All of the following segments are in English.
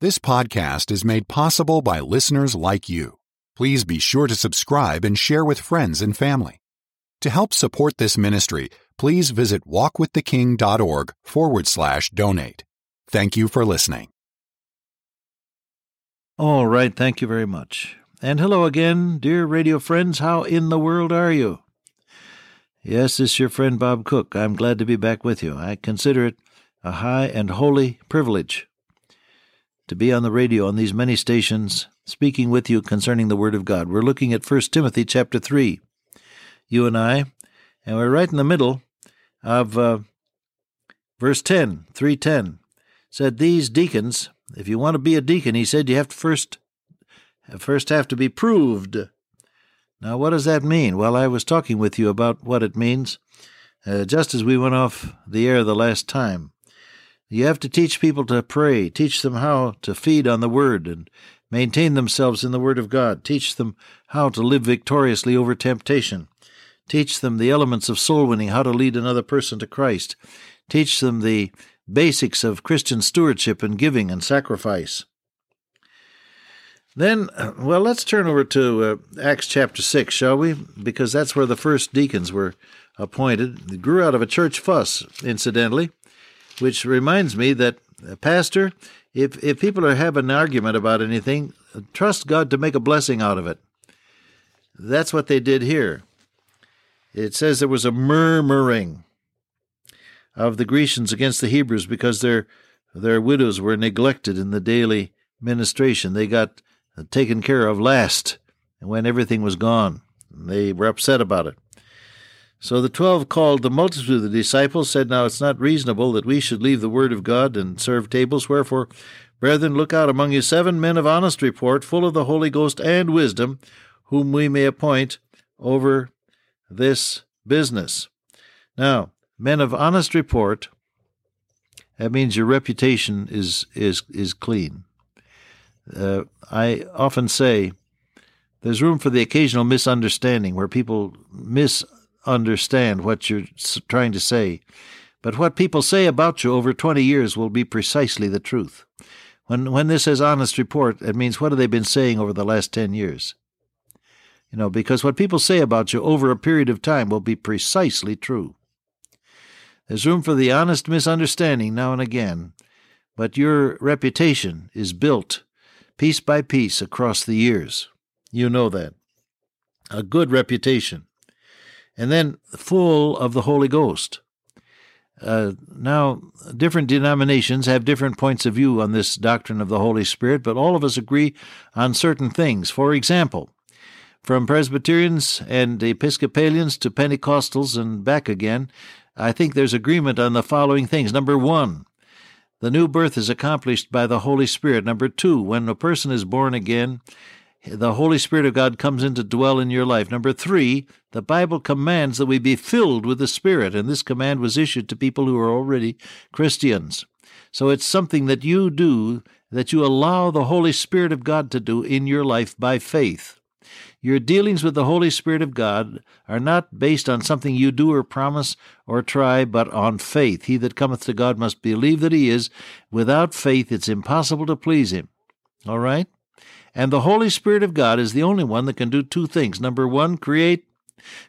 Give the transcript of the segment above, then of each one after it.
This podcast is made possible by listeners like you. Please be sure to subscribe and share with friends and family. To help support this ministry, please visit walkwiththeking.org forward slash donate. Thank you for listening. All right, thank you very much. And hello again, dear radio friends. How in the world are you? Yes, this is your friend Bob Cook. I'm glad to be back with you. I consider it a high and holy privilege to be on the radio on these many stations speaking with you concerning the word of God. We're looking at 1 Timothy chapter 3. You and I, and we're right in the middle of uh, verse 10, 310. Said these deacons, if you want to be a deacon, he said you have to first first have to be proved. Now, what does that mean? Well, I was talking with you about what it means uh, just as we went off the air the last time. You have to teach people to pray, teach them how to feed on the Word and maintain themselves in the Word of God, teach them how to live victoriously over temptation, teach them the elements of soul winning, how to lead another person to Christ, teach them the basics of Christian stewardship and giving and sacrifice. Then, well, let's turn over to uh, Acts chapter 6, shall we? Because that's where the first deacons were appointed. Grew out of a church fuss, incidentally, which reminds me that, uh, Pastor, if, if people are having an argument about anything, trust God to make a blessing out of it. That's what they did here. It says there was a murmuring of the Grecians against the Hebrews because their their widows were neglected in the daily ministration. They got taken care of last and when everything was gone. They were upset about it. So the twelve called the multitude of the disciples, said, Now it's not reasonable that we should leave the word of God and serve tables. Wherefore, brethren, look out among you seven men of honest report, full of the Holy Ghost and wisdom, whom we may appoint over this business. Now, men of honest report, that means your reputation is is is clean. Uh, I often say there's room for the occasional misunderstanding where people misunderstand what you're trying to say, but what people say about you over 20 years will be precisely the truth. When when this says honest report, it means what have they been saying over the last 10 years? You know, because what people say about you over a period of time will be precisely true. There's room for the honest misunderstanding now and again, but your reputation is built piece by piece across the years. You know that. A good reputation. And then full of the Holy Ghost. Uh, now, different denominations have different points of view on this doctrine of the Holy Spirit, but all of us agree on certain things. For example, from Presbyterians and Episcopalians to Pentecostals and back again, I think there's agreement on the following things. Number one, the new birth is accomplished by the Holy Spirit. Number two, when a person is born again, the Holy Spirit of God comes in to dwell in your life. Number three, the Bible commands that we be filled with the Spirit, and this command was issued to people who are already Christians. So it's something that you do, that you allow the Holy Spirit of God to do in your life by faith. Your dealings with the Holy Spirit of God are not based on something you do or promise or try, but on faith. He that cometh to God must believe that he is. Without faith, it's impossible to please him. All right? And the Holy Spirit of God is the only one that can do two things. Number one, create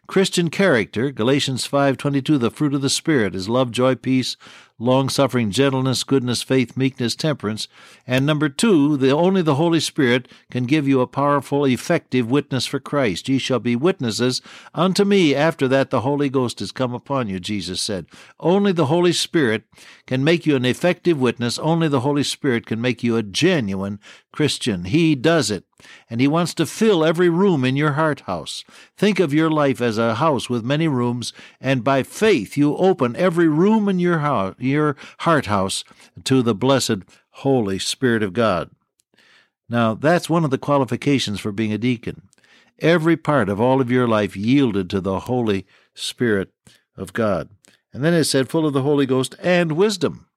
Christian character, Galatians 5:22, the fruit of the spirit is love, joy, peace, long-suffering, gentleness, goodness, faith, meekness, temperance. And number 2, the only the Holy Spirit can give you a powerful, effective witness for Christ. Ye shall be witnesses unto me after that the Holy Ghost is come upon you, Jesus said. Only the Holy Spirit can make you an effective witness. Only the Holy Spirit can make you a genuine Christian. He does it and He wants to fill every room in your heart house. Think of your life as a house with many rooms, and by faith you open every room in your house, your heart house, to the blessed Holy Spirit of God. Now, that's one of the qualifications for being a deacon. Every part of all of your life yielded to the Holy Spirit of God. And then it said, full of the Holy Ghost and wisdom.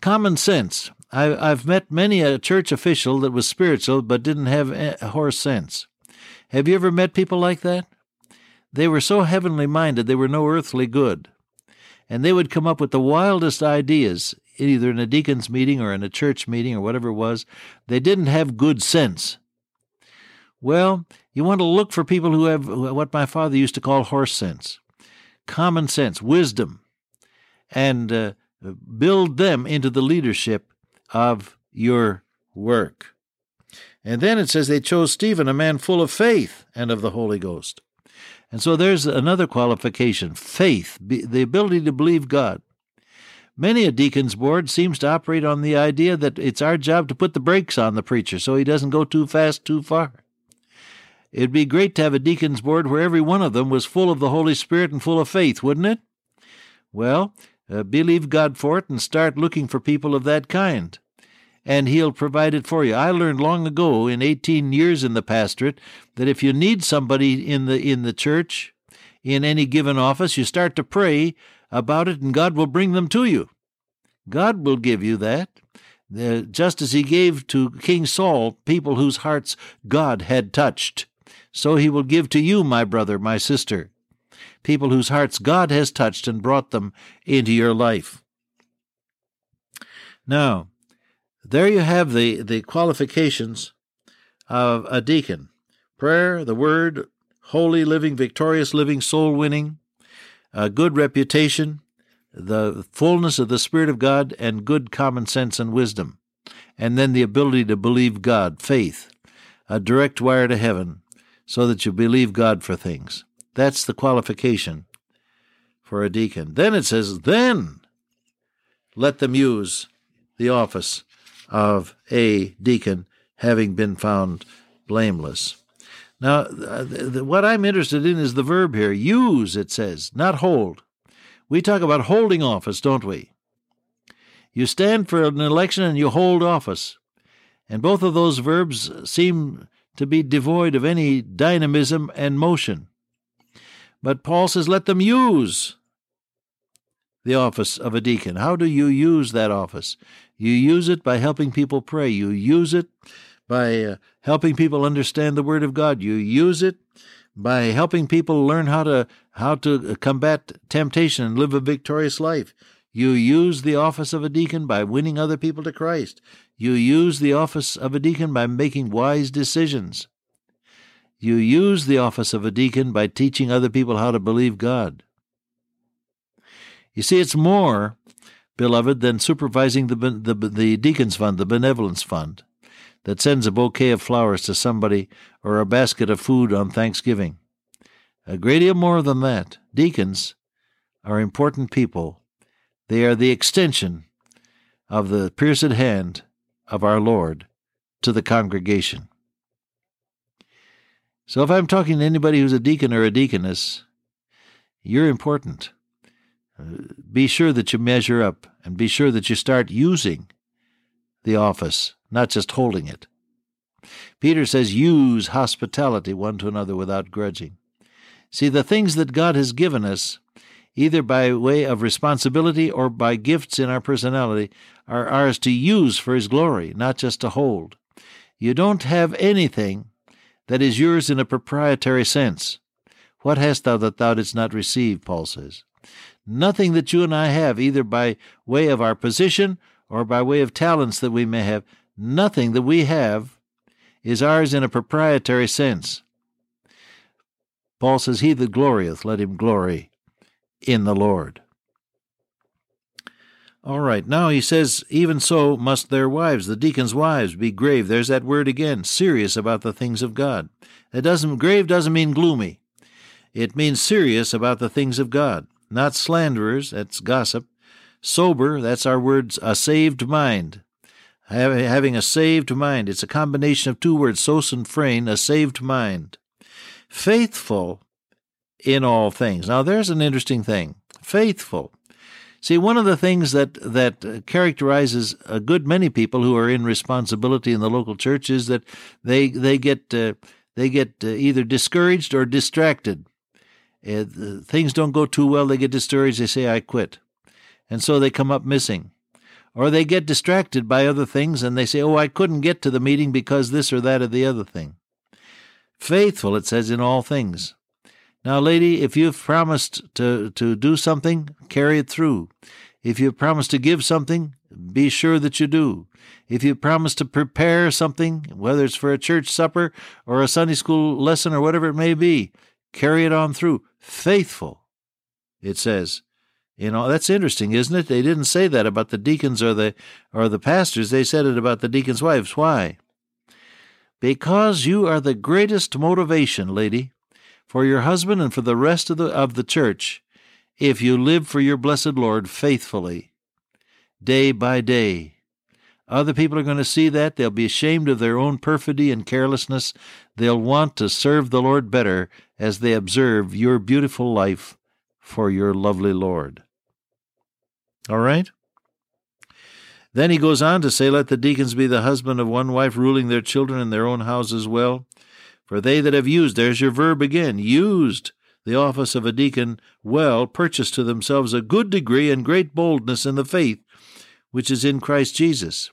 Common sense I, have met many a church official that was spiritual but didn't have a horse sense. Have you ever met people like that? They were so heavenly minded they were no earthly good. And they would come up with the wildest ideas either in a deacon's meeting or in a church meeting or whatever it was, they didn't have good sense. Well, you want to look for people who have what my father used to call horse sense, common sense, wisdom, and uh, build them into the leadership of your work. And then it says they chose Stephen, a man full of faith and of the Holy Ghost. And so there's another qualification faith, the ability to believe God. Many a deacon's board seems to operate on the idea that it's our job to put the brakes on the preacher so he doesn't go too fast, too far. It'd be great to have a deacon's board where every one of them was full of the Holy Spirit and full of faith, wouldn't it? Well, uh, believe God for it and start looking for people of that kind and He'll provide it for you. I learned long ago, in 18 years in the pastorate, that if you need somebody in the in the church, in any given office, you start to pray about it, and God will bring them to you. God will give you that. just as he gave to King Saul people whose hearts God had touched, so he will give to you, my brother, my sister, people whose hearts God has touched and brought them into your life. Now, there you have the, the qualifications of a deacon prayer, the word, holy living, victorious living, soul winning, a good reputation, the fullness of the Spirit of God, and good common sense and wisdom. And then the ability to believe God, faith, a direct wire to heaven, so that you believe God for things. That's the qualification for a deacon. Then it says, then let them use the office of a deacon having been found blameless. Now, uh, what I'm interested in is the verb here use, it says, not hold. We talk about holding office, don't we? You stand for an election and you hold office. And both of those verbs seem to be devoid of any dynamism and motion. But Paul says, let them use the office of a deacon. How do you use that office? You use it by helping people pray. You use it by uh, helping people understand the Word of God. You use it by helping people learn how to how to combat temptation and live a victorious life. You use the office of a deacon by winning other people to Christ. You use the office of a deacon by making wise decisions. You use the office of a deacon by teaching other people how to believe God. You see, it's more beloved, than supervising the, the, the deacon's fund, the benevolence fund, that sends a bouquet of flowers to somebody or a basket of food on Thanksgiving. A great deal more than that. Deacons are important people. They are the extension of the pierced hand of our Lord to the congregation. So if I'm talking to anybody who's a deacon or a deaconess, you're important Uh, be sure that you measure up and be sure that you start using the office, not just holding it. Peter says, use hospitality one to another without grudging. See, the things that God has given us, either by way of responsibility or by gifts in our personality, are ours to use for His glory, not just to hold. You don't have anything that is yours in a proprietary sense. What hast thou that thou didst not receive? Paul says. Nothing that you and I have, either by way of our position or by way of talents that we may have, nothing that we have is ours in a proprietary sense. Paul says, He that glorieth, let him glory in the Lord. All right, now he says, Even so must their wives, the deacons' wives, be grave. There's that word again, serious about the things of God. It doesn't grave doesn't mean gloomy. It means serious about the things of God not slanderers, that's gossip. Sober, that's our words, a saved mind. Having a saved mind. It's a combination of two words, sos and phrein, a saved mind. Faithful in all things. Now, there's an interesting thing. Faithful. See, one of the things that, that characterizes a good many people who are in responsibility in the local church is that they, they get, uh, they get uh, either discouraged or distracted uh, things don't go too well, they get discouraged, they say, I quit. And so they come up missing. Or they get distracted by other things and they say, Oh, I couldn't get to the meeting because this or that or the other thing. Faithful, it says, in all things. Now, lady, if you've promised to, to do something, carry it through. If you've promised to give something, be sure that you do. If you promise to prepare something, whether it's for a church supper or a Sunday school lesson or whatever it may be, carry it on through. Faithful, it says. You know, that's interesting, isn't it? They didn't say that about the deacons or the or the pastors. They said it about the deacons' wives. Why? Because you are the greatest motivation, lady, for your husband and for the rest of the of the church if you live for your blessed Lord faithfully, day by day. Other people are going to see that. They'll be ashamed of their own perfidy and carelessness. They'll want to serve the Lord better as they observe your beautiful life for your lovely Lord. All right? Then he goes on to say, Let the deacons be the husband of one wife, ruling their children in their own houses well. For they that have used, there's your verb again, used the office of a deacon well purchase to themselves a good degree and great boldness in the faith which is in Christ Jesus.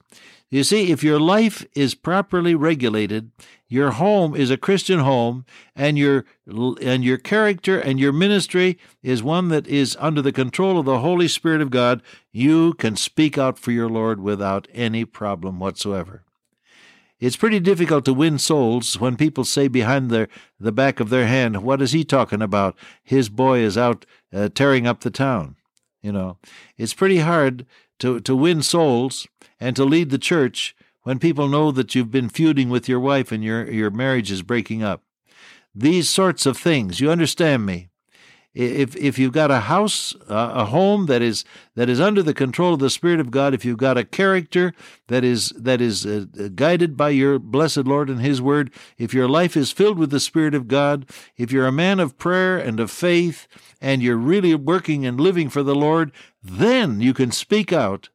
You see, if your life is properly regulated, your home is a Christian home, and your and your character and your ministry is one that is under the control of the Holy Spirit of God, you can speak out for your Lord without any problem whatsoever. It's pretty difficult to win souls when people say behind their the back of their hand, "What is he talking about? His boy is out uh, tearing up the town." You know, it's pretty hard to to win souls and to lead the church when people know that you've been feuding with your wife and your your marriage is breaking up. These sorts of things, you understand me? If if you've got a house, uh, a home that is that is under the control of the Spirit of God, if you've got a character that is that is uh, guided by your blessed Lord and His Word, if your life is filled with the Spirit of God, if you're a man of prayer and of faith, and you're really working and living for the Lord, then you can speak out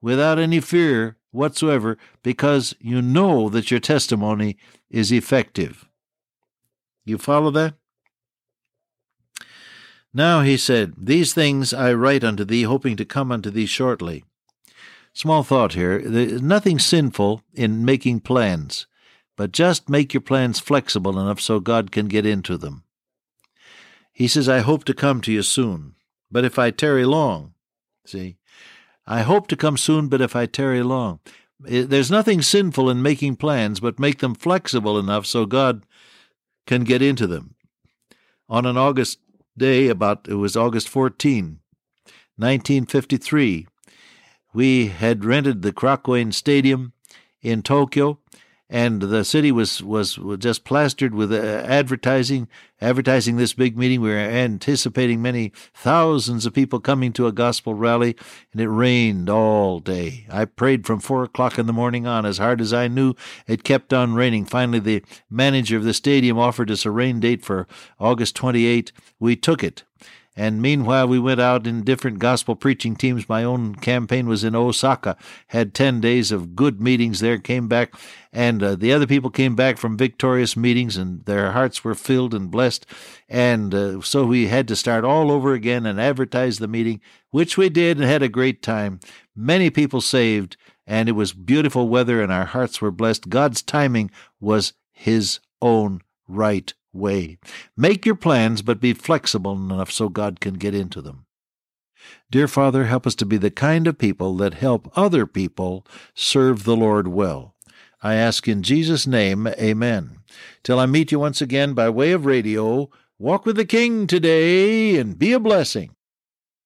without any fear whatsoever, because you know that your testimony is effective. You follow that? Now he said, These things I write unto thee, hoping to come unto thee shortly. Small thought here. There's nothing sinful in making plans, but just make your plans flexible enough so God can get into them. He says, I hope to come to you soon, but if I tarry long, see, I hope to come soon, but if I tarry long. Eh, there's nothing sinful in making plans, but make them flexible enough so God can get into them. On an August day about it was August 14, 1953. We had rented the Korakuen Stadium in Tokyo, and the city was was just plastered with uh, advertising, advertising this big meeting. We were anticipating many thousands of people coming to a gospel rally, and it rained all day. I prayed from four o'clock in the morning on, as hard as I knew. It kept on raining. Finally, the manager of the stadium offered us a rain date for August 28. We took it. And meanwhile, we went out in different gospel preaching teams. My own campaign was in Osaka, had 10 days of good meetings there, came back, and uh, the other people came back from victorious meetings, and their hearts were filled and blessed. And uh, so we had to start all over again and advertise the meeting, which we did and had a great time. Many people saved, and it was beautiful weather, and our hearts were blessed. God's timing was His own right way. Make your plans, but be flexible enough so God can get into them. Dear Father, help us to be the kind of people that help other people serve the Lord well. I ask in Jesus' name, Amen. Till I meet you once again by way of radio, walk with the King today and be a blessing.